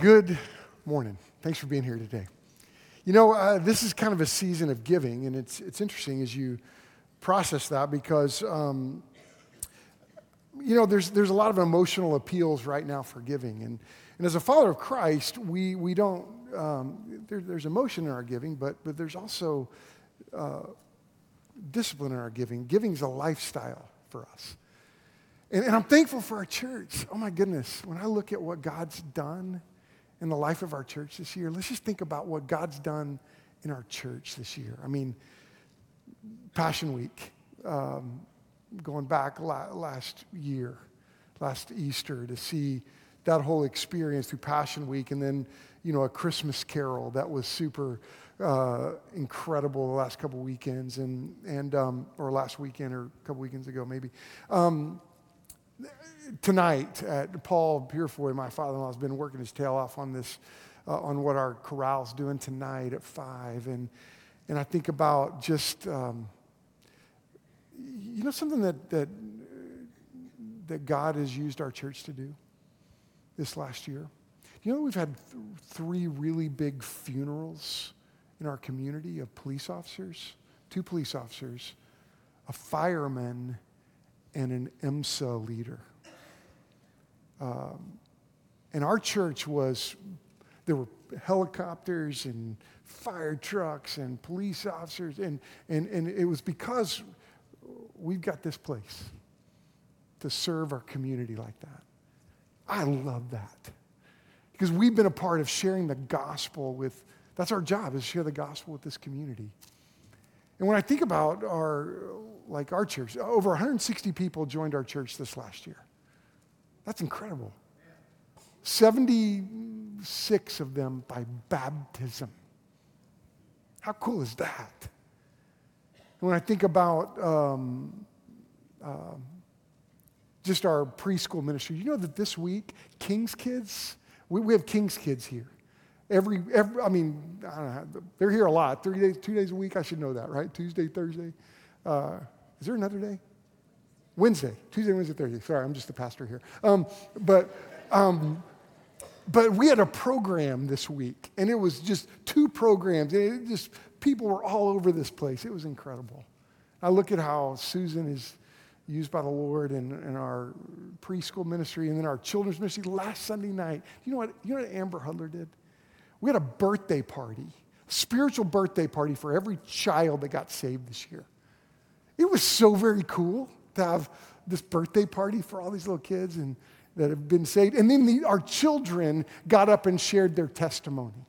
Good morning. Thanks for being here today. You know, uh, this is kind of a season of giving, and it's, it's interesting as you process that because, um, you know, there's, there's a lot of emotional appeals right now for giving. And, and as a follower of Christ, we, we don't, um, there, there's emotion in our giving, but, but there's also uh, discipline in our giving. Giving is a lifestyle for us. And, and I'm thankful for our church. Oh my goodness, when I look at what God's done in the life of our church this year, let's just think about what God's done in our church this year. I mean, Passion Week, um, going back la- last year, last Easter, to see that whole experience through Passion Week, and then, you know, a Christmas carol that was super uh, incredible the last couple weekends, and, and um, or last weekend or a couple weekends ago, maybe. Um, tonight, at Paul Purefoy, my father-in-law, has been working his tail off on this, uh, on what our chorale's doing tonight at five, and and I think about just, um, you know, something that that that God has used our church to do this last year. You know, we've had th- three really big funerals in our community of police officers, two police officers, a fireman, and an EMSA leader. Um, and our church was, there were helicopters and fire trucks and police officers, and, and, and it was because we've got this place to serve our community like that. I love that. Because we've been a part of sharing the gospel with, that's our job, is share the gospel with this community. And when I think about our, like our church, over 160 people joined our church this last year. That's incredible. 76 of them by baptism. How cool is that? When I think about um, uh, just our preschool ministry, you know that this week, King's Kids, we, we have King's Kids here. Every, every I mean, I know, they're here a lot. Three days, two days a week. I should know that, right? Tuesday, Thursday. Uh, is there another day? Wednesday, Tuesday, Wednesday, Thursday. Sorry, I'm just the pastor here. Um, but, um, but we had a program this week, and it was just two programs. It just people were all over this place. It was incredible. I look at how Susan is used by the Lord in, in our preschool ministry and then our children's ministry. Last Sunday night, you know what? You know what Amber Hudler did? We had a birthday party, spiritual birthday party for every child that got saved this year. It was so very cool to have this birthday party for all these little kids and that have been saved. And then the, our children got up and shared their testimony.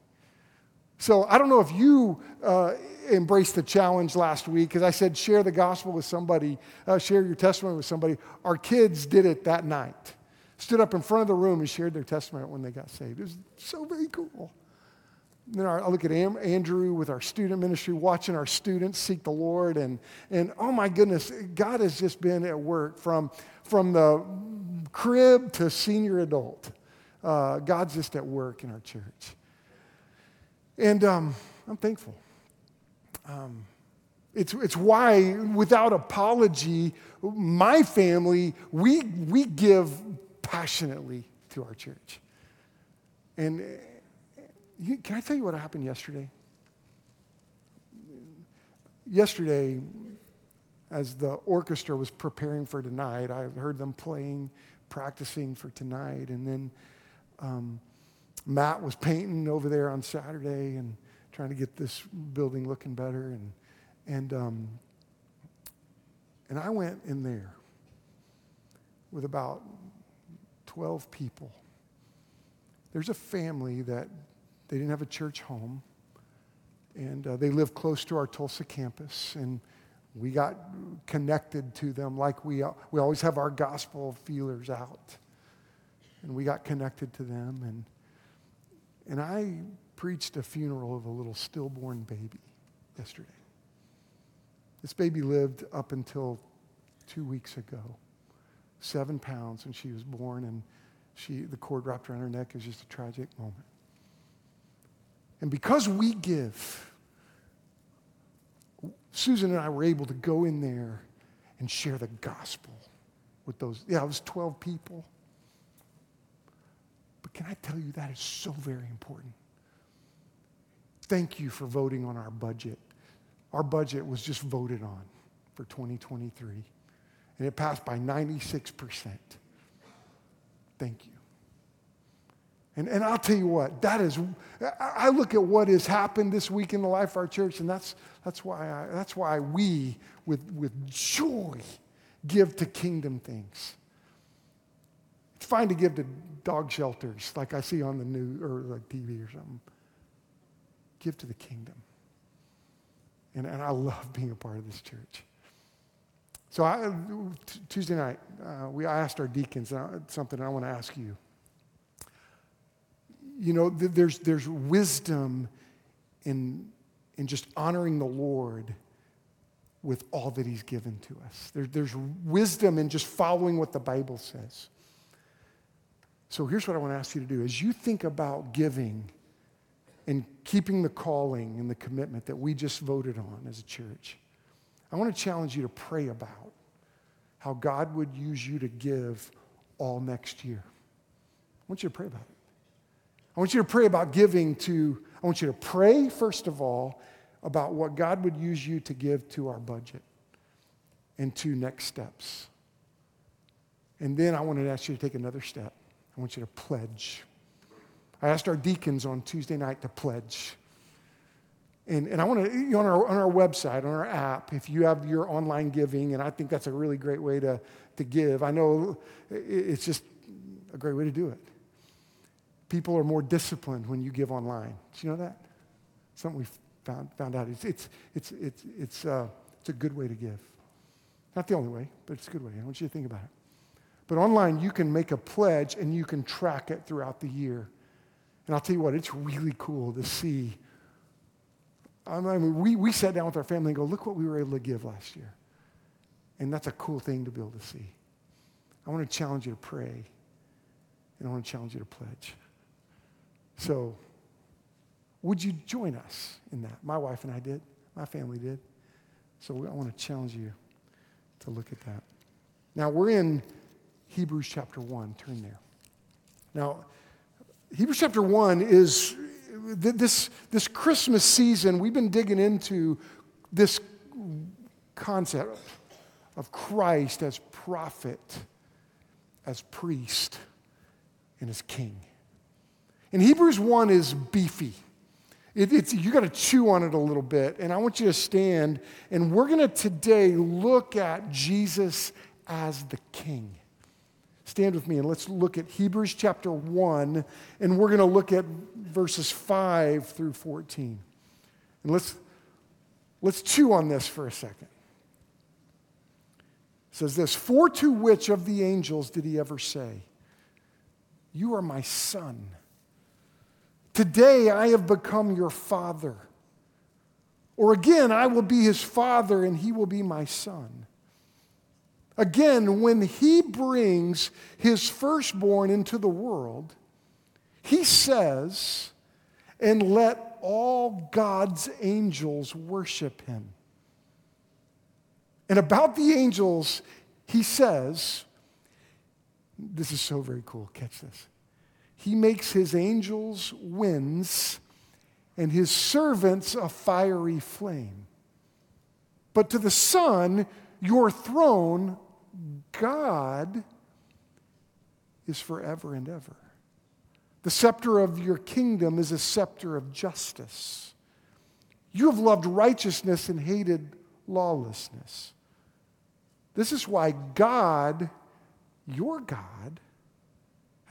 So I don't know if you uh, embraced the challenge last week because I said share the gospel with somebody, uh, share your testimony with somebody. Our kids did it that night. Stood up in front of the room and shared their testimony when they got saved. It was so very cool. Then I look at Andrew with our student ministry, watching our students seek the Lord. And, and oh my goodness, God has just been at work from, from the crib to senior adult. Uh, God's just at work in our church. And um, I'm thankful. Um, it's, it's why, without apology, my family, we, we give passionately to our church. And can I tell you what happened yesterday? Yesterday, as the orchestra was preparing for tonight, I heard them playing, practicing for tonight, and then um, Matt was painting over there on Saturday and trying to get this building looking better, and and um, and I went in there with about 12 people. There's a family that they didn't have a church home. And uh, they lived close to our Tulsa campus. And we got connected to them like we, uh, we always have our gospel feelers out. And we got connected to them. And, and I preached a funeral of a little stillborn baby yesterday. This baby lived up until two weeks ago, seven pounds, when she was born, and she, the cord wrapped around her neck. Was just a tragic moment. And because we give, Susan and I were able to go in there and share the gospel with those. Yeah, it was 12 people. But can I tell you that is so very important? Thank you for voting on our budget. Our budget was just voted on for 2023, and it passed by 96%. Thank you. And, and I'll tell you what, that is, I look at what has happened this week in the life of our church, and that's, that's, why, I, that's why we, with, with joy, give to kingdom things. It's fine to give to dog shelters, like I see on the news or like TV or something. Give to the kingdom. And, and I love being a part of this church. So I, t- Tuesday night, uh, we I asked our deacons uh, something I want to ask you. You know, th- there's, there's wisdom in, in just honoring the Lord with all that he's given to us. There, there's wisdom in just following what the Bible says. So here's what I want to ask you to do. As you think about giving and keeping the calling and the commitment that we just voted on as a church, I want to challenge you to pray about how God would use you to give all next year. I want you to pray about it. I want you to pray about giving to, I want you to pray, first of all, about what God would use you to give to our budget and to next steps. And then I want to ask you to take another step. I want you to pledge. I asked our deacons on Tuesday night to pledge. And, and I want to, you know, on our, on our website, on our app, if you have your online giving, and I think that's a really great way to, to give. I know it's just a great way to do it. People are more disciplined when you give online. Do you know that? Something we found, found out. It's, it's, it's, it's, it's, uh, it's a good way to give. Not the only way, but it's a good way. I want you to think about it. But online, you can make a pledge and you can track it throughout the year. And I'll tell you what, it's really cool to see I mean, we, we sat down with our family and go, look what we were able to give last year. And that's a cool thing to be able to see. I want to challenge you to pray, and I want to challenge you to pledge. So, would you join us in that? My wife and I did. My family did. So, I want to challenge you to look at that. Now, we're in Hebrews chapter 1. Turn there. Now, Hebrews chapter 1 is this, this Christmas season, we've been digging into this concept of Christ as prophet, as priest, and as king. And Hebrews 1 is beefy. It, it's, you got to chew on it a little bit. And I want you to stand, and we're going to today look at Jesus as the king. Stand with me and let's look at Hebrews chapter 1, and we're going to look at verses 5 through 14. And let's, let's chew on this for a second. It says this For to which of the angels did he ever say, You are my son? Today I have become your father. Or again, I will be his father and he will be my son. Again, when he brings his firstborn into the world, he says, and let all God's angels worship him. And about the angels, he says, this is so very cool. Catch this. He makes his angels winds and his servants a fiery flame. But to the Son, your throne, God, is forever and ever. The scepter of your kingdom is a scepter of justice. You have loved righteousness and hated lawlessness. This is why God, your God,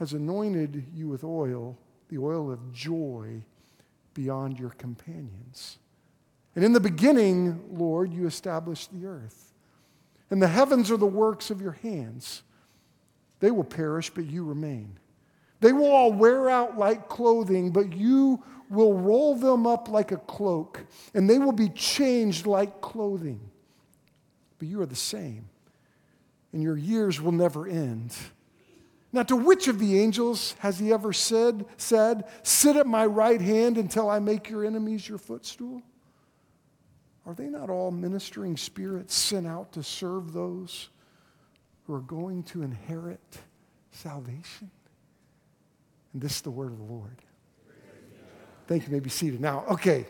has anointed you with oil, the oil of joy, beyond your companions. And in the beginning, Lord, you established the earth. And the heavens are the works of your hands. They will perish, but you remain. They will all wear out like clothing, but you will roll them up like a cloak, and they will be changed like clothing. But you are the same, and your years will never end. Now, to which of the angels has he ever said, said, Sit at my right hand until I make your enemies your footstool? Are they not all ministering spirits sent out to serve those who are going to inherit salvation? And this is the word of the Lord. Thank you. you may be seated. Now, okay.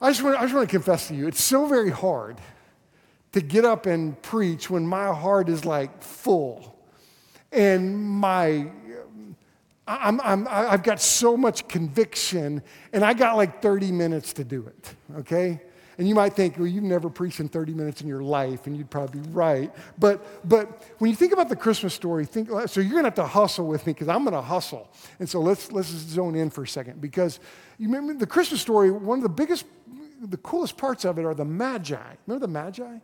I just, want, I just want to confess to you, it's so very hard to get up and preach when my heart is like full and my I'm, I'm, I've got so much conviction, and I got like 30 minutes to do it, okay? And you might think, well, you've never preached in 30 minutes in your life, and you'd probably be right. But, but when you think about the Christmas story, think, so you're to have to hustle with me because I'm to hustle. And so let's, let's zone in for a second because you remember the Christmas story, one of the biggest, the coolest parts of it are the Magi. Remember the Magi?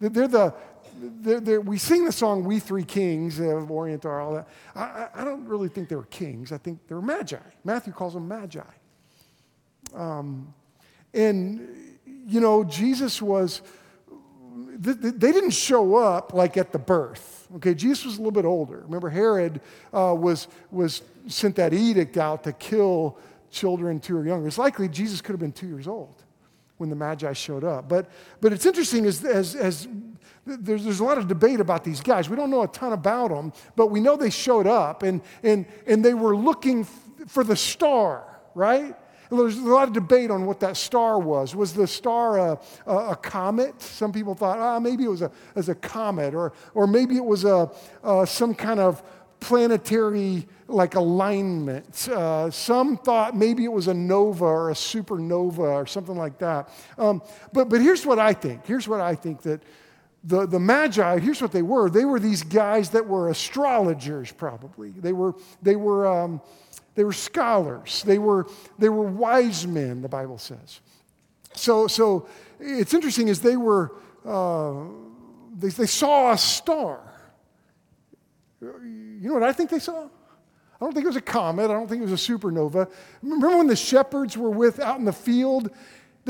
They're the, they're, they're, we sing the song "We Three Kings" of Orient or all that. I, I, don't really think they were kings. I think they were magi. Matthew calls them magi. Um, and you know, Jesus was. They didn't show up like at the birth. Okay, Jesus was a little bit older. Remember, Herod uh, was was sent that edict out to kill children two or younger. It's likely Jesus could have been two years old when the Magi showed up. But, but it's interesting as, as, as there's, there's a lot of debate about these guys. We don't know a ton about them, but we know they showed up and, and, and they were looking for the star, right? There's a lot of debate on what that star was. Was the star a, a, a comet? Some people thought, ah, maybe it was a, as a comet, or, or maybe it was a, some kind of planetary like alignment. Uh, some thought maybe it was a nova or a supernova or something like that. Um, but, but here's what I think. Here's what I think that the, the Magi, here's what they were. They were these guys that were astrologers, probably. They were, they were, um, they were scholars. They were, they were wise men, the Bible says. So, so it's interesting is they were, uh, they, they saw a star. You know what I think they saw? I don't think it was a comet. I don't think it was a supernova. Remember when the shepherds were with out in the field?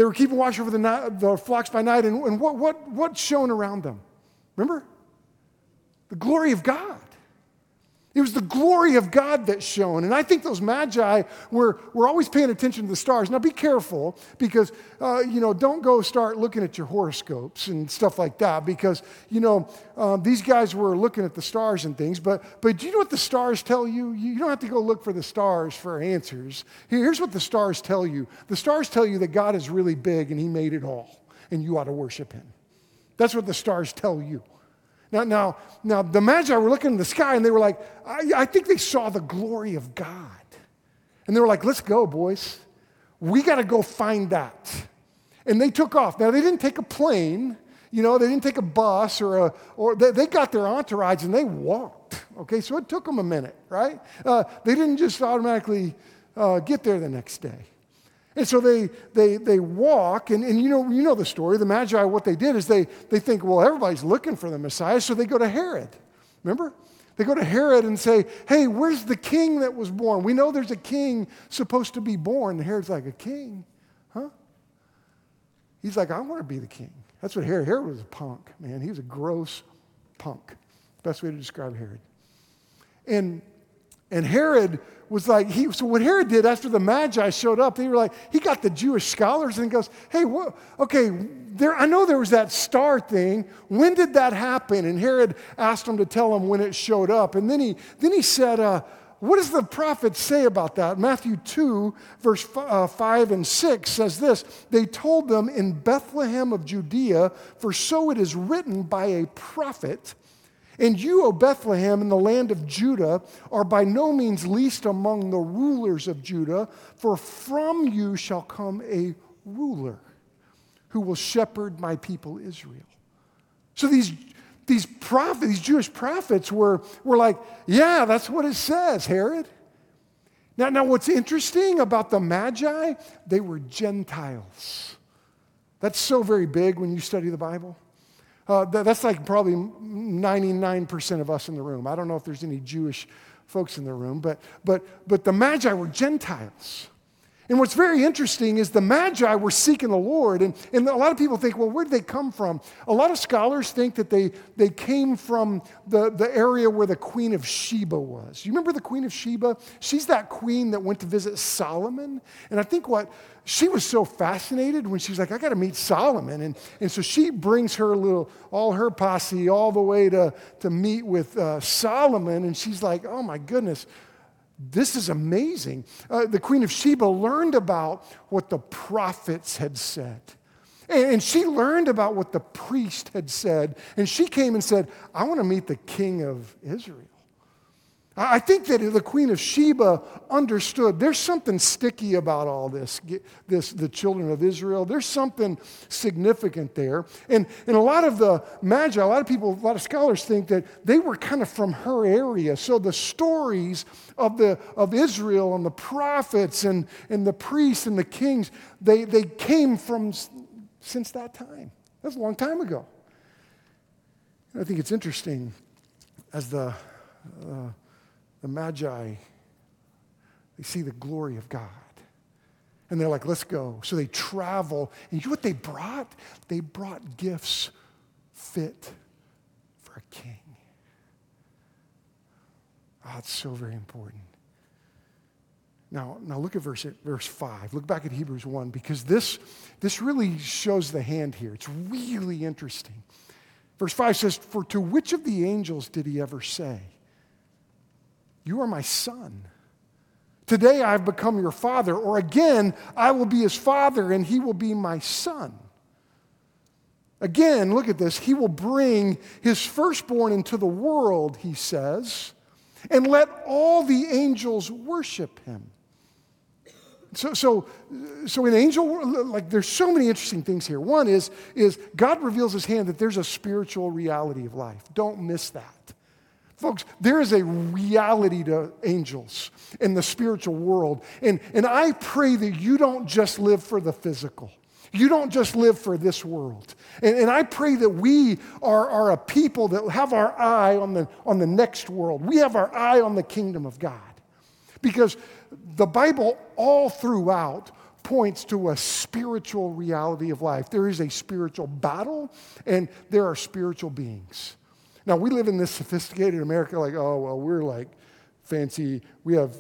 They were keeping watch over the, night, the flocks by night, and, and what, what, what shone around them? Remember? The glory of God. It was the glory of God that shone. And I think those magi were, were always paying attention to the stars. Now be careful because, uh, you know, don't go start looking at your horoscopes and stuff like that because, you know, um, these guys were looking at the stars and things. But, but do you know what the stars tell you? You don't have to go look for the stars for answers. Here's what the stars tell you the stars tell you that God is really big and He made it all and you ought to worship Him. That's what the stars tell you. Now, now, now the Magi were looking in the sky and they were like, I, I think they saw the glory of God. And they were like, let's go, boys. We got to go find that. And they took off. Now, they didn't take a plane, you know, they didn't take a bus or a, or they, they got their entourage and they walked. Okay, so it took them a minute, right? Uh, they didn't just automatically uh, get there the next day. And so they, they, they walk, and, and you, know, you know the story. The Magi, what they did is they, they think, well, everybody's looking for the Messiah, so they go to Herod. Remember? They go to Herod and say, hey, where's the king that was born? We know there's a king supposed to be born. And Herod's like, a king? Huh? He's like, I want to be the king. That's what Herod, Herod was a punk, man. He was a gross punk. Best way to describe Herod. And, and Herod was like, he, so what Herod did after the Magi showed up, they were like, he got the Jewish scholars and goes, hey, what, okay, there, I know there was that star thing. When did that happen? And Herod asked him to tell him when it showed up. And then he, then he said, uh, what does the prophet say about that? Matthew 2, verse uh, 5 and 6 says this They told them in Bethlehem of Judea, for so it is written by a prophet. And you, O Bethlehem, in the land of Judah, are by no means least among the rulers of Judah, for from you shall come a ruler who will shepherd my people Israel. So these, these prophets, these Jewish prophets were, were like, yeah, that's what it says, Herod. Now, now, what's interesting about the Magi, they were Gentiles. That's so very big when you study the Bible. Uh, that's like probably 99% of us in the room. I don't know if there's any Jewish folks in the room, but, but, but the Magi were Gentiles. And what's very interesting is the Magi were seeking the Lord. And, and a lot of people think, well, where did they come from? A lot of scholars think that they, they came from the, the area where the Queen of Sheba was. You remember the Queen of Sheba? She's that queen that went to visit Solomon. And I think what she was so fascinated when she's like, I got to meet Solomon. And, and so she brings her little, all her posse all the way to, to meet with uh, Solomon. And she's like, oh my goodness this is amazing. Uh, the Queen of Sheba learned about what the prophets had said. And she learned about what the priest had said. And she came and said, I want to meet the king of Israel. I think that the Queen of Sheba understood there's something sticky about all this, this, the children of Israel. There's something significant there. And, and a lot of the Magi, a lot of people, a lot of scholars think that they were kind of from her area. So the stories of, the, of Israel and the prophets and, and the priests and the kings, they, they came from since that time. That's a long time ago. And I think it's interesting as the uh, the Magi, they see the glory of God. And they're like, let's go. So they travel. And you know what they brought? They brought gifts fit for a king. Oh, it's so very important. Now, now look at verse, verse 5. Look back at Hebrews 1 because this, this really shows the hand here. It's really interesting. Verse 5 says, For to which of the angels did he ever say? You are my son. Today I have become your father. Or again, I will be his father and he will be my son. Again, look at this. He will bring his firstborn into the world, he says, and let all the angels worship him. So, so, so in angel, like there's so many interesting things here. One is, is God reveals his hand that there's a spiritual reality of life. Don't miss that. Folks, there is a reality to angels in the spiritual world. And, and I pray that you don't just live for the physical. You don't just live for this world. And, and I pray that we are, are a people that have our eye on the, on the next world. We have our eye on the kingdom of God. Because the Bible, all throughout, points to a spiritual reality of life. There is a spiritual battle, and there are spiritual beings. Now, we live in this sophisticated America, like, oh, well, we're like fancy, we have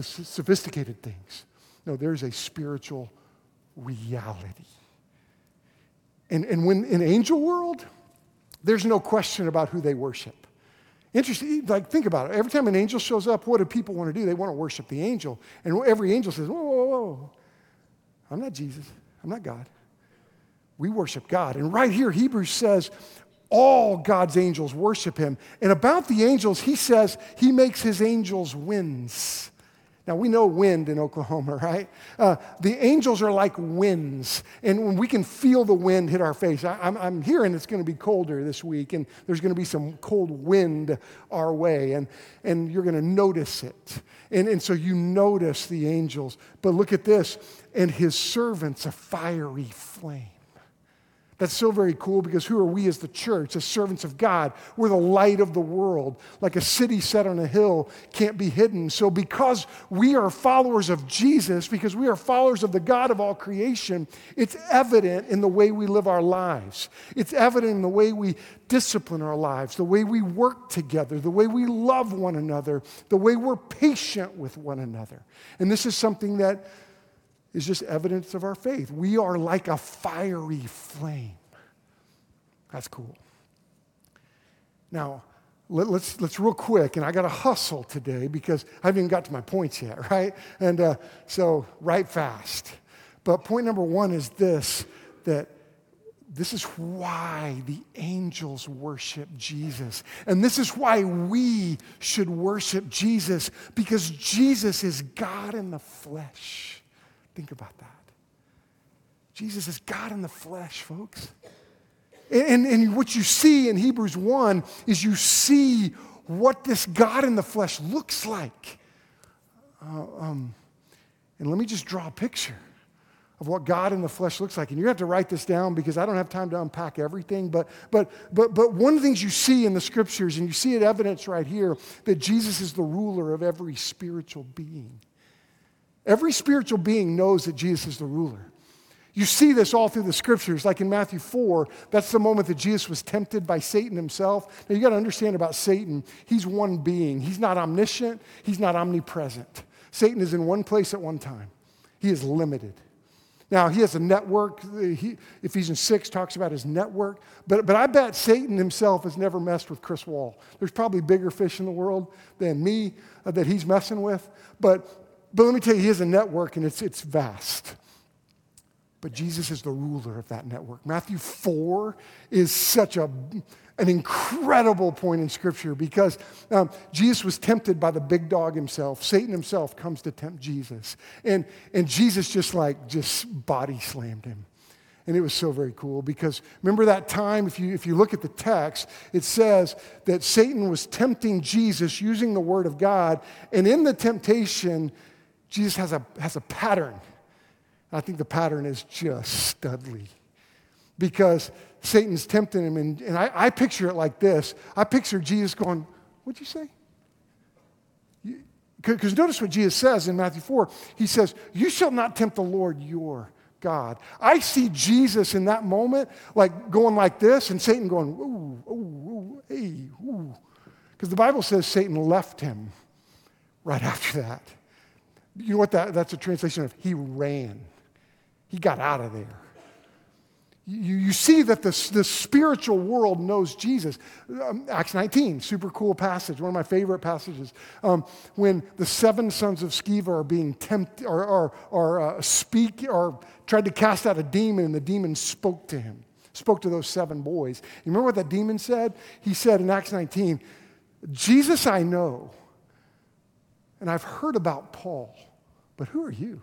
sophisticated things. No, there's a spiritual reality. And, and when in angel world, there's no question about who they worship. Interesting, like think about it. Every time an angel shows up, what do people want to do? They want to worship the angel. And every angel says, whoa, whoa, whoa. I'm not Jesus. I'm not God. We worship God. And right here, Hebrews says, all God's angels worship him. And about the angels, he says he makes his angels winds. Now, we know wind in Oklahoma, right? Uh, the angels are like winds, and when we can feel the wind hit our face. I, am I'm, I'm hearing it's going to be colder this week, and there's going to be some cold wind our way, and, and you're going to notice it. And, and so you notice the angels. But look at this and his servants a fiery flame. That's so very cool because who are we as the church, as servants of God? We're the light of the world. Like a city set on a hill can't be hidden. So, because we are followers of Jesus, because we are followers of the God of all creation, it's evident in the way we live our lives. It's evident in the way we discipline our lives, the way we work together, the way we love one another, the way we're patient with one another. And this is something that is just evidence of our faith. We are like a fiery flame. That's cool. Now, let, us let's, let's real quick, and I got to hustle today because I haven't even got to my points yet, right? And uh, so, right fast. But point number one is this that this is why the angels worship Jesus. And this is why we should worship Jesus because Jesus is God in the flesh. Think about that. Jesus is God in the flesh, folks. And, and, and, what you see in Hebrews 1 is you see what this God in the flesh looks like. Uh, um, and let me just draw a picture of what God in the flesh looks like. And you have to write this down because I don't have time to unpack everything. But, but, but, but one of the things you see in the scriptures, and you see it evidence right here, that Jesus is the ruler of every spiritual being. Every spiritual being knows that Jesus is the ruler. You see this all through the scriptures, like in Matthew 4, that's the moment that Jesus was tempted by Satan himself. Now, you got to understand about Satan, he's one being. He's not omniscient, he's not omnipresent. Satan is in one place at one time, he is limited. Now, he has a network. He, Ephesians 6 talks about his network. But, but I bet Satan himself has never messed with Chris Wall. There's probably bigger fish in the world than me uh, that he's messing with. But, but let me tell you, he has a network and it's, it's vast. But Jesus is the ruler of that network. Matthew 4 is such a an incredible point in Scripture because um, Jesus was tempted by the big dog himself. Satan himself comes to tempt Jesus. And, and Jesus just like, just body slammed him. And it was so very cool because remember that time, if you, if you look at the text, it says that Satan was tempting Jesus using the word of God. And in the temptation, Jesus has a, has a pattern. I think the pattern is just studly because Satan's tempting him. And, and I, I picture it like this I picture Jesus going, What'd you say? Because notice what Jesus says in Matthew 4. He says, You shall not tempt the Lord your God. I see Jesus in that moment, like going like this, and Satan going, Ooh, ooh, ooh, hey, ooh. Because the Bible says Satan left him right after that. You know what that, that's a translation of? He ran. He got out of there you, you see that the, the spiritual world knows Jesus. Um, Acts 19, super cool passage, one of my favorite passages. Um, when the seven sons of Sceva are being tempted or, or, or uh, speak or tried to cast out a demon, and the demon spoke to him, spoke to those seven boys. You remember what that demon said? He said in Acts 19, Jesus I know, and I've heard about Paul, but who are you?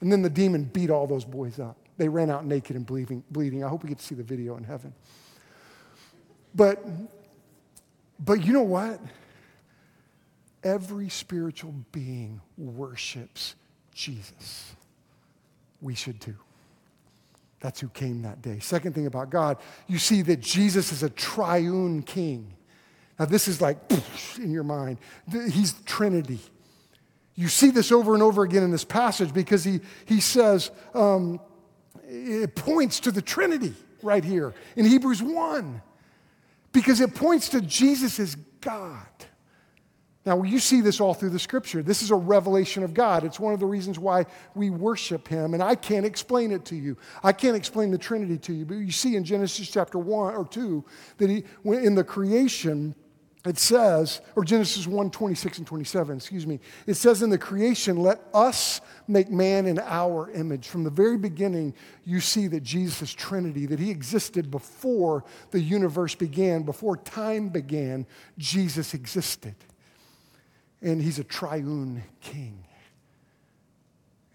And then the demon beat all those boys up. They ran out naked and bleeding. bleeding. I hope we get to see the video in heaven. But, but you know what? Every spiritual being worships Jesus. We should too. That's who came that day. Second thing about God, you see that Jesus is a triune king. Now, this is like in your mind. He's Trinity. You see this over and over again in this passage because he, he says, um, it points to the Trinity right here in Hebrews 1 because it points to Jesus as God. Now, you see this all through the scripture. This is a revelation of God. It's one of the reasons why we worship Him, and I can't explain it to you. I can't explain the Trinity to you, but you see in Genesis chapter 1 or 2 that he, in the creation, it says, or Genesis 1 26 and 27, excuse me, it says in the creation, let us make man in our image. From the very beginning, you see that Jesus Trinity, that he existed before the universe began, before time began, Jesus existed. And he's a triune king.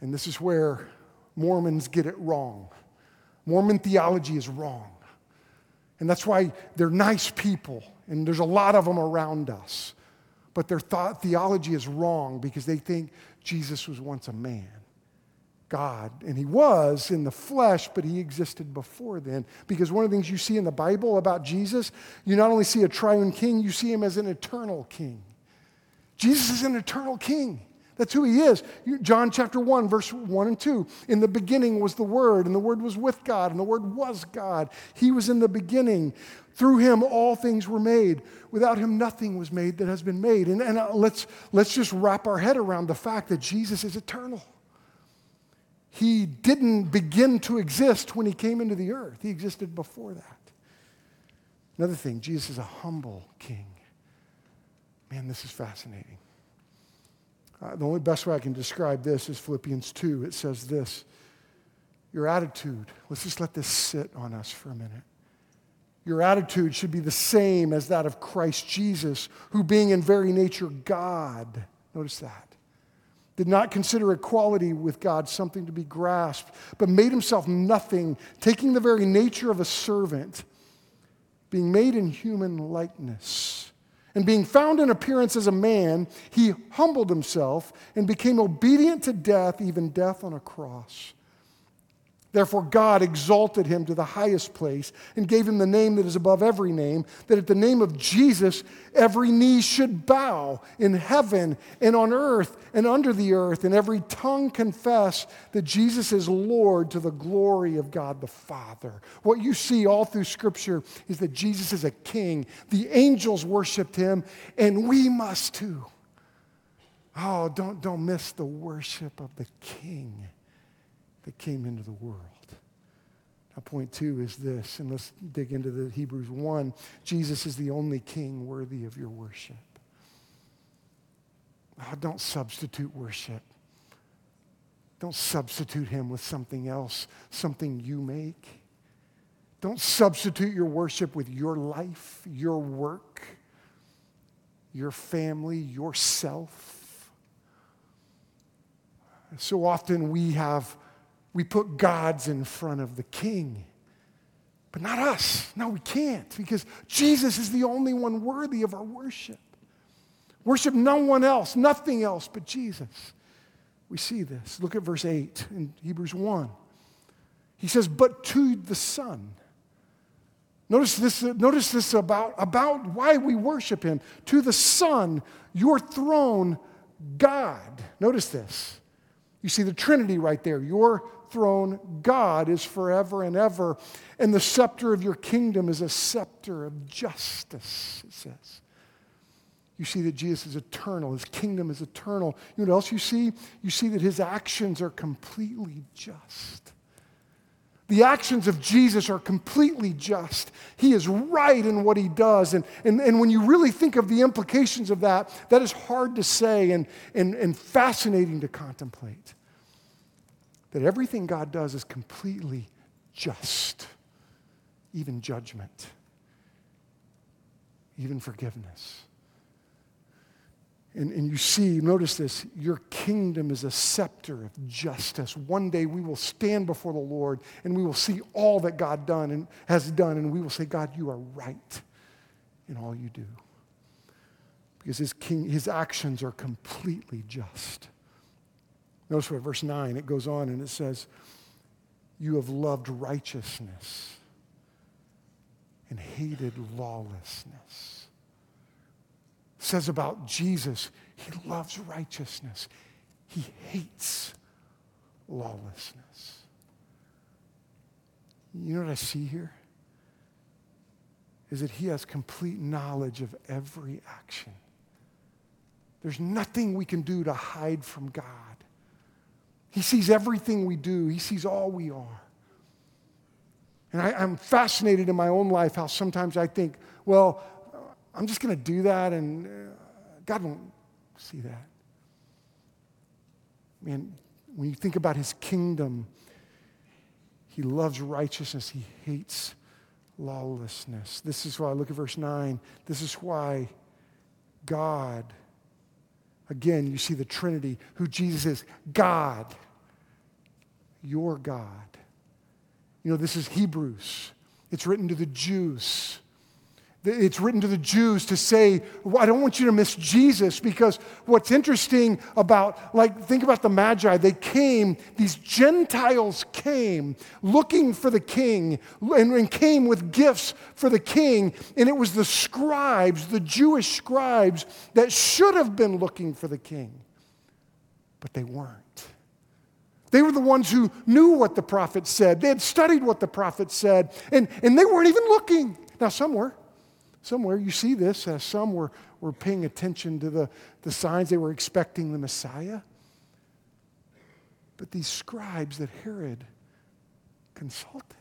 And this is where Mormons get it wrong. Mormon theology is wrong. And that's why they're nice people, and there's a lot of them around us. But their thought, theology is wrong because they think Jesus was once a man, God. And he was in the flesh, but he existed before then. Because one of the things you see in the Bible about Jesus, you not only see a triune king, you see him as an eternal king. Jesus is an eternal king. That's who he is. John chapter 1, verse 1 and 2. In the beginning was the Word, and the Word was with God, and the Word was God. He was in the beginning. Through him, all things were made. Without him, nothing was made that has been made. And, and uh, let's, let's just wrap our head around the fact that Jesus is eternal. He didn't begin to exist when he came into the earth, he existed before that. Another thing, Jesus is a humble king. Man, this is fascinating. Uh, the only best way I can describe this is Philippians 2. It says this Your attitude, let's just let this sit on us for a minute. Your attitude should be the same as that of Christ Jesus, who, being in very nature God, notice that, did not consider equality with God something to be grasped, but made himself nothing, taking the very nature of a servant, being made in human likeness and being found in appearance as a man, he humbled himself and became obedient to death, even death on a cross. Therefore, God exalted him to the highest place and gave him the name that is above every name, that at the name of Jesus every knee should bow in heaven and on earth and under the earth, and every tongue confess that Jesus is Lord to the glory of God the Father. What you see all through Scripture is that Jesus is a king. The angels worshiped him, and we must too. Oh, don't, don't miss the worship of the king that came into the world. Now, point two is this, and let's dig into the Hebrews 1. Jesus is the only king worthy of your worship. Oh, don't substitute worship. Don't substitute him with something else, something you make. Don't substitute your worship with your life, your work, your family, yourself. So often we have, we put gods in front of the king, but not us. No, we can't because Jesus is the only one worthy of our worship. Worship no one else, nothing else but Jesus. We see this. Look at verse 8 in Hebrews 1. He says, But to the Son. Notice this, notice this about, about why we worship Him. To the Son, your throne, God. Notice this. You see the Trinity right there. Your throne, God, is forever and ever. And the scepter of your kingdom is a scepter of justice, it says. You see that Jesus is eternal, his kingdom is eternal. You know what else you see? You see that his actions are completely just. The actions of Jesus are completely just. He is right in what he does. And, and, and when you really think of the implications of that, that is hard to say and, and, and fascinating to contemplate. That everything God does is completely just, even judgment, even forgiveness. And, and you see, notice this, your kingdom is a scepter of justice. One day we will stand before the Lord and we will see all that God done and has done, and we will say, God, you are right in all you do. Because his, king, his actions are completely just. Notice what verse 9, it goes on and it says, You have loved righteousness and hated lawlessness says about Jesus, he loves righteousness. He hates lawlessness. You know what I see here? Is that he has complete knowledge of every action. There's nothing we can do to hide from God. He sees everything we do, he sees all we are. And I, am fascinated in my own life how sometimes I think, well, I'm just going to do that, and uh, God won't see that. Man, when you think about his kingdom, he loves righteousness, he hates lawlessness. This is why, look at verse 9. This is why God, again, you see the Trinity, who Jesus is God, your God. You know, this is Hebrews. It's written to the Jews. It's written to the Jews to say, I don't want you to miss Jesus because what's interesting about, like, think about the Magi. They came, these Gentiles came looking for the king and, and came with gifts for the king. And it was the scribes, the Jewish scribes, that should have been looking for the king, but they weren't. They were the ones who knew what the prophet said. They had studied what the prophet said, and, and they weren't even looking. Now, some were. Somewhere you see this. Uh, some were, were paying attention to the, the signs. They were expecting the Messiah. But these scribes that Herod consulted,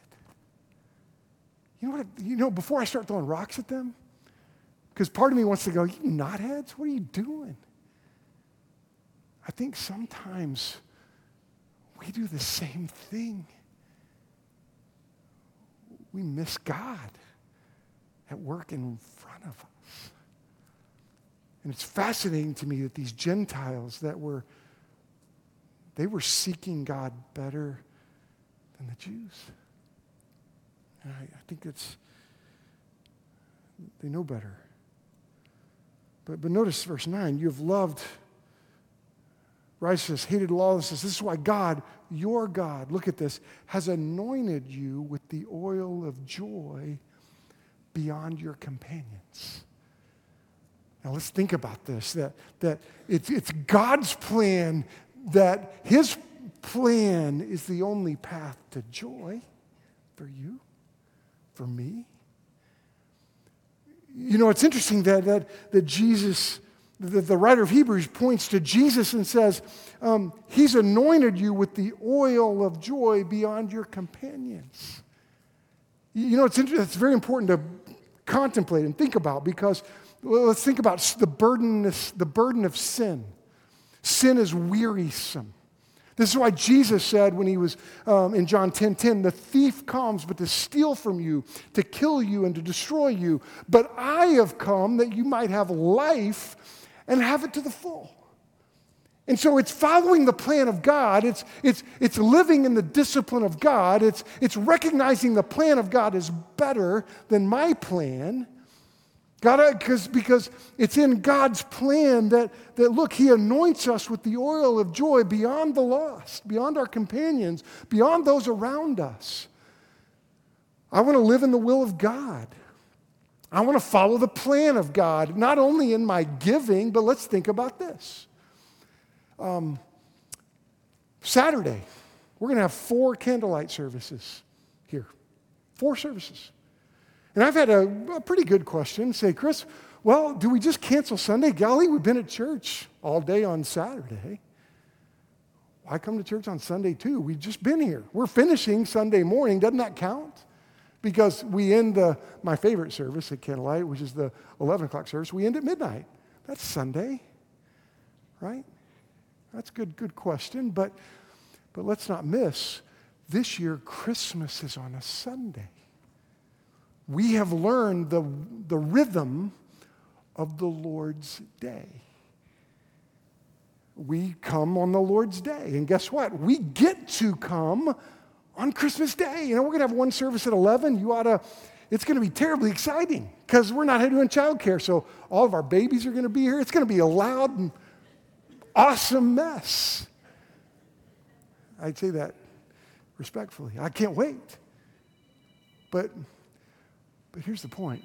you know what? You know, before I start throwing rocks at them, because part of me wants to go, you knotheads, what are you doing? I think sometimes we do the same thing. We miss God at work in front of us. And it's fascinating to me that these Gentiles that were, they were seeking God better than the Jews. And I, I think it's, they know better. But, but notice verse 9 you have loved righteousness, hated lawlessness. This is why God, your God, look at this, has anointed you with the oil of joy beyond your companions. Now let's think about this that, that it's, it's God's plan that His plan is the only path to joy for you, for me. You know, it's interesting that, that, that Jesus the, the writer of Hebrews points to Jesus and says, um, He's anointed you with the oil of joy beyond your companions. You know, it's, it's very important to contemplate and think about because well, let's think about the burden, the burden of sin. Sin is wearisome. This is why Jesus said when he was um, in John 10 10, the thief comes but to steal from you, to kill you, and to destroy you. But I have come that you might have life and have it to the full. And so it's following the plan of God. It's, it's, it's living in the discipline of God. It's, it's recognizing the plan of God is better than my plan. God, uh, because, because it's in God's plan that, that, look, He anoints us with the oil of joy beyond the lost, beyond our companions, beyond those around us. I want to live in the will of God. I want to follow the plan of God, not only in my giving, but let's think about this. Um, Saturday, we're going to have four candlelight services here. Four services. And I've had a, a, pretty good question say, Chris, well, do we just cancel Sunday? Golly, we've been at church all day on Saturday. Why come to church on Sunday too? We've just been here. We're finishing Sunday morning. Doesn't that count? because we end the, my favorite service at Candlelight, which is the 11 o'clock service, we end at midnight. That's Sunday, right? That's a good, good question, but, but let's not miss this year, Christmas is on a Sunday. We have learned the, the rhythm of the Lord's day. We come on the Lord's day. And guess what? We get to come on Christmas Day. You know, we're going to have one service at 11. You ought to, it's going to be terribly exciting because we're not doing childcare. So all of our babies are going to be here. It's going to be a loud and awesome mess. I'd say that respectfully. I can't wait. But, but here's the point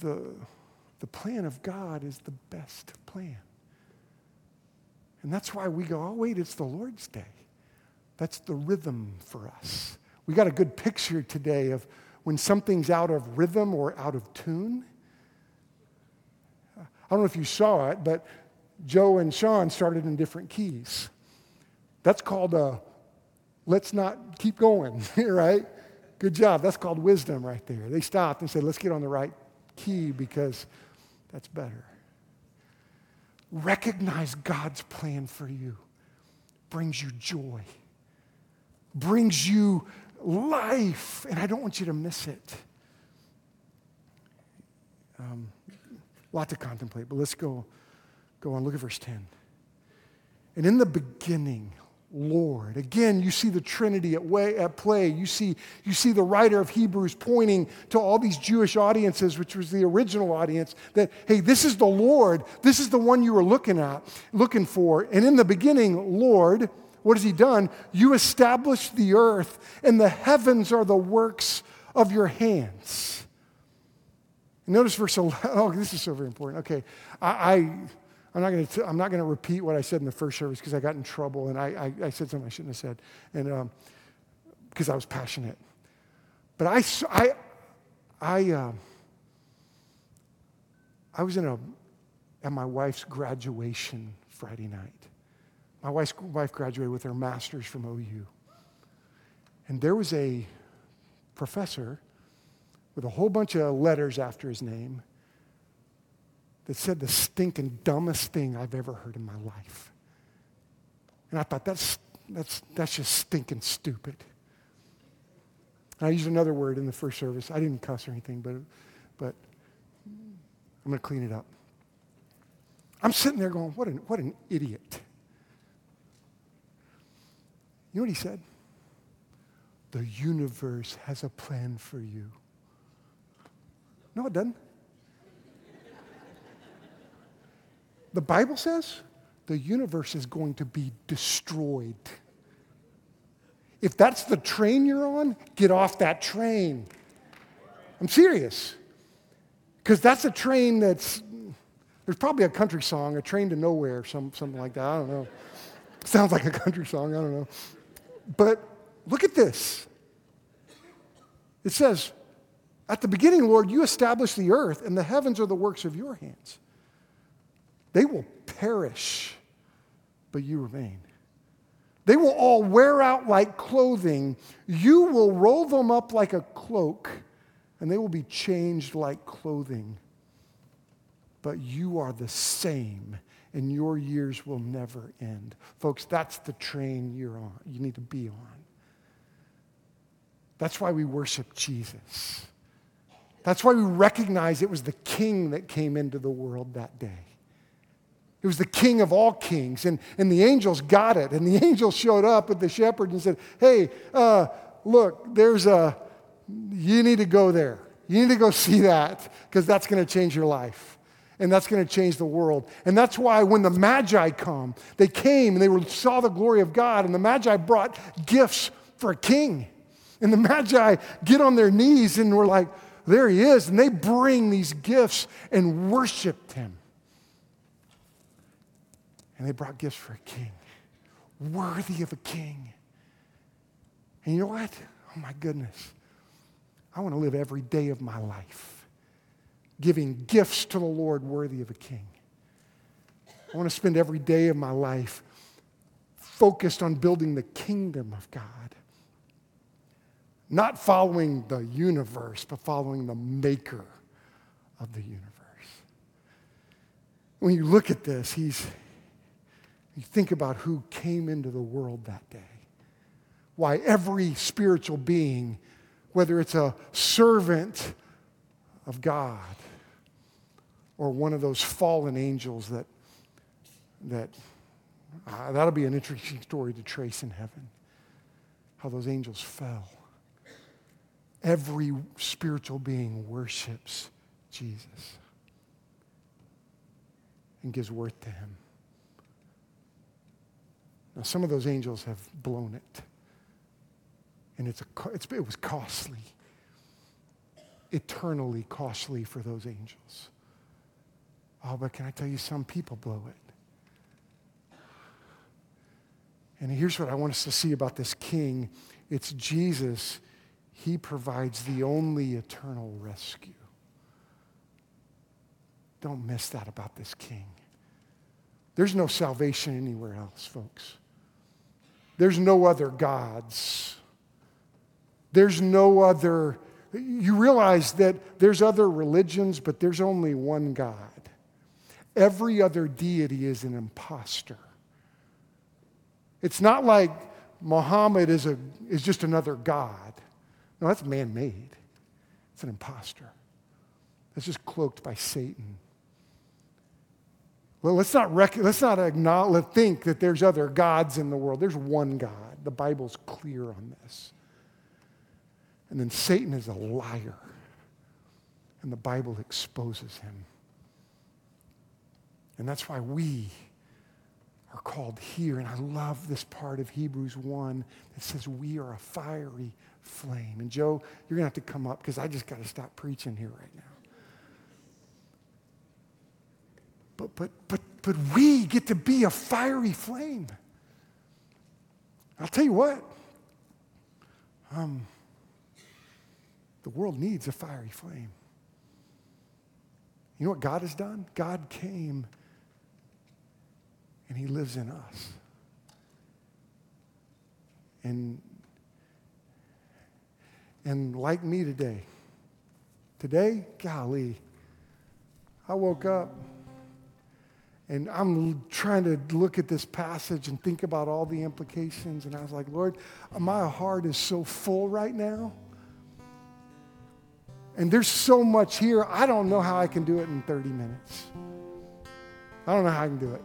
the, the plan of God is the best plan. And that's why we go, oh, wait, it's the Lord's day. That's the rhythm for us. We got a good picture today of when something's out of rhythm or out of tune. I don't know if you saw it, but Joe and Sean started in different keys. That's called a let's not keep going, right? Good job. That's called wisdom right there. They stopped and said, let's get on the right key because that's better. Recognize God's plan for you brings you joy brings you life, and I don't want you to miss it. Um, a lot to contemplate, but let's go, go on. Look at verse 10. And in the beginning, Lord. Again, you see the Trinity at, way, at play. You see, you see the writer of Hebrews pointing to all these Jewish audiences, which was the original audience, that, hey, this is the Lord. This is the one you were looking at, looking for. And in the beginning, Lord, what has he done? You established the earth, and the heavens are the works of your hands. Notice verse 11. Oh, this is so very important. Okay, I, I, am not going to I'm not going to repeat what I said in the first service because I got in trouble and I, I, I, said something I shouldn't have said, and um, because I was passionate. But I, I, I, uh, I was in a at my wife's graduation Friday night. My wife's, wife graduated with her master's from OU. And there was a professor with a whole bunch of letters after his name that said the stinking dumbest thing I've ever heard in my life. And I thought, that's, that's, that's just stinking stupid. And I used another word in the first service. I didn't cuss or anything, but, but I'm going to clean it up. I'm sitting there going, what an, what an idiot. You know what he said? The universe has a plan for you. No, it doesn't. the Bible says the universe is going to be destroyed. If that's the train you're on, get off that train. I'm serious. Because that's a train that's, there's probably a country song, a train to nowhere, some, something like that. I don't know. Sounds like a country song, I don't know. But look at this. It says, At the beginning, Lord, you established the earth, and the heavens are the works of your hands. They will perish, but you remain. They will all wear out like clothing. You will roll them up like a cloak, and they will be changed like clothing. But you are the same, and your years will never end. Folks, that's the train you're on. You need to be on. That's why we worship Jesus. That's why we recognize it was the king that came into the world that day. It was the king of all kings. And, and the angels got it. And the angels showed up at the shepherd and said, Hey, uh, look, there's a, you need to go there. You need to go see that because that's going to change your life. And that's going to change the world. And that's why when the Magi come, they came and they were, saw the glory of God. And the Magi brought gifts for a king. And the Magi get on their knees and were like, there he is. And they bring these gifts and worshiped him. And they brought gifts for a king, worthy of a king. And you know what? Oh my goodness. I want to live every day of my life giving gifts to the Lord worthy of a king. I want to spend every day of my life focused on building the kingdom of God. Not following the universe, but following the maker of the universe. When you look at this, he's, you think about who came into the world that day. Why every spiritual being, whether it's a servant of God or one of those fallen angels that, that uh, that'll be an interesting story to trace in heaven, how those angels fell every spiritual being worships Jesus and gives worth to him. Now, some of those angels have blown it, and it's a, it's, it was costly, eternally costly for those angels. Oh, but can I tell you, some people blow it. And here's what I want us to see about this king it's Jesus he provides the only eternal rescue. Don't miss that about this king. There's no salvation anywhere else, folks. There's no other gods. There's no other. You realize that there's other religions, but there's only one God. Every other deity is an impostor. It's not like Muhammad is, a, is just another God. No, that's man made. It's an impostor. That's just cloaked by Satan. Well, let's not, rec- let's not acknowledge, think that there's other gods in the world. There's one God. The Bible's clear on this. And then Satan is a liar. And the Bible exposes him. And that's why we are called here. And I love this part of Hebrews 1 that says we are a fiery flame. And Joe, you're going to have to come up because I just got to stop preaching here right now. But, but, but, but we get to be a fiery flame. I'll tell you what, um, the world needs a fiery flame. You know what God has done? God came and He lives in us. And and like me today, today, golly, I woke up and I'm trying to look at this passage and think about all the implications. And I was like, Lord, my heart is so full right now. And there's so much here, I don't know how I can do it in 30 minutes. I don't know how I can do it.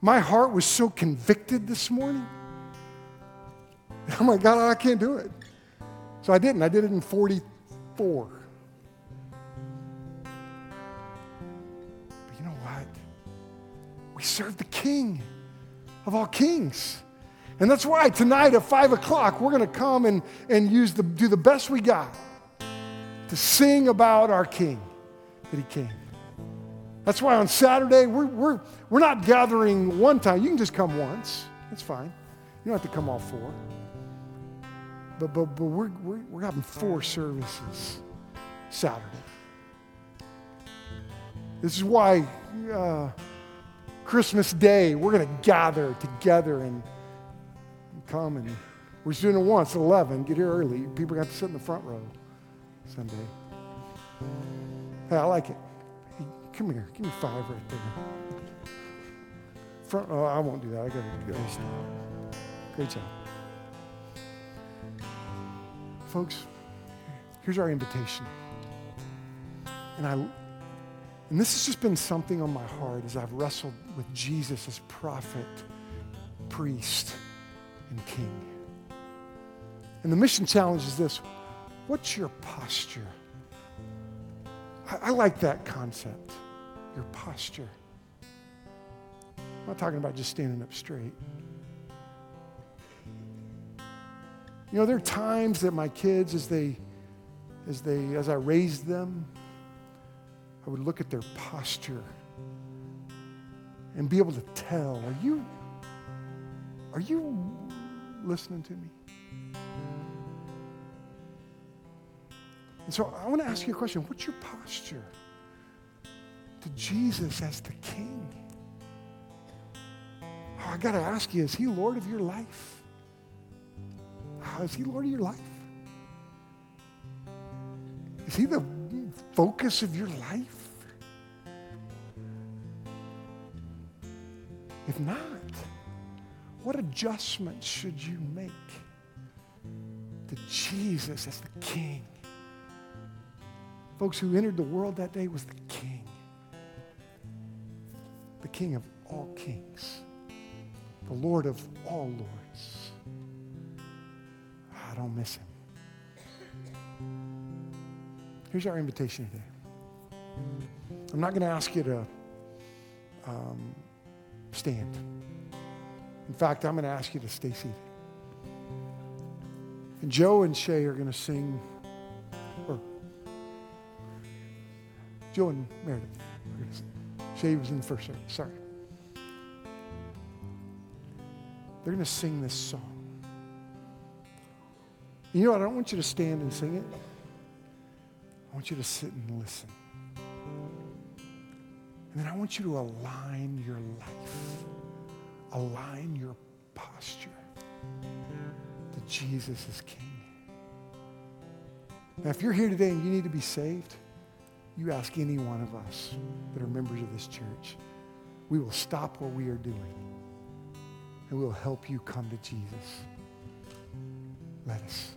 My heart was so convicted this morning. I'm like, God, I can't do it. So I didn't. I did it in 44. But you know what? We serve the King of all kings. And that's why tonight at 5 o'clock, we're going to come and, and use the, do the best we got to sing about our King that he came. That's why on Saturday, we're, we're, we're not gathering one time. You can just come once. That's fine. You don't have to come all four. But, but, but we're, we're, we're having four services Saturday. This is why uh, Christmas Day, we're going to gather together and, and come and we're just doing it once at 11. Get here early. People got to sit in the front row Sunday. Hey, I like it. Hey, come here. Give me five right there. Front, oh, I won't do that. I got to go. Great job. Folks, here's our invitation. And I and this has just been something on my heart as I've wrestled with Jesus as prophet, priest, and king. And the mission challenge is this what's your posture? I, I like that concept, your posture. I'm not talking about just standing up straight. You know, there are times that my kids, as they, as they, as I raised them, I would look at their posture and be able to tell, are you, are you listening to me? And so I want to ask you a question. What's your posture to Jesus as the King? Oh, I got to ask you, is he Lord of your life? Is he Lord of your life? Is he the focus of your life? If not, what adjustments should you make to Jesus as the King? Folks who entered the world that day was the King, the King of all kings, the Lord of all lords. I don't miss him. Here's our invitation today. I'm not going to ask you to um, stand. In fact, I'm going to ask you to stay seated. And Joe and Shay are going to sing, or Joe and Meredith. Shay was in the first service. Sorry. They're going to sing this song. You know what? I don't want you to stand and sing it. I want you to sit and listen. And then I want you to align your life, align your posture that Jesus is King. Now, if you're here today and you need to be saved, you ask any one of us that are members of this church. We will stop what we are doing and we will help you come to Jesus. Let us.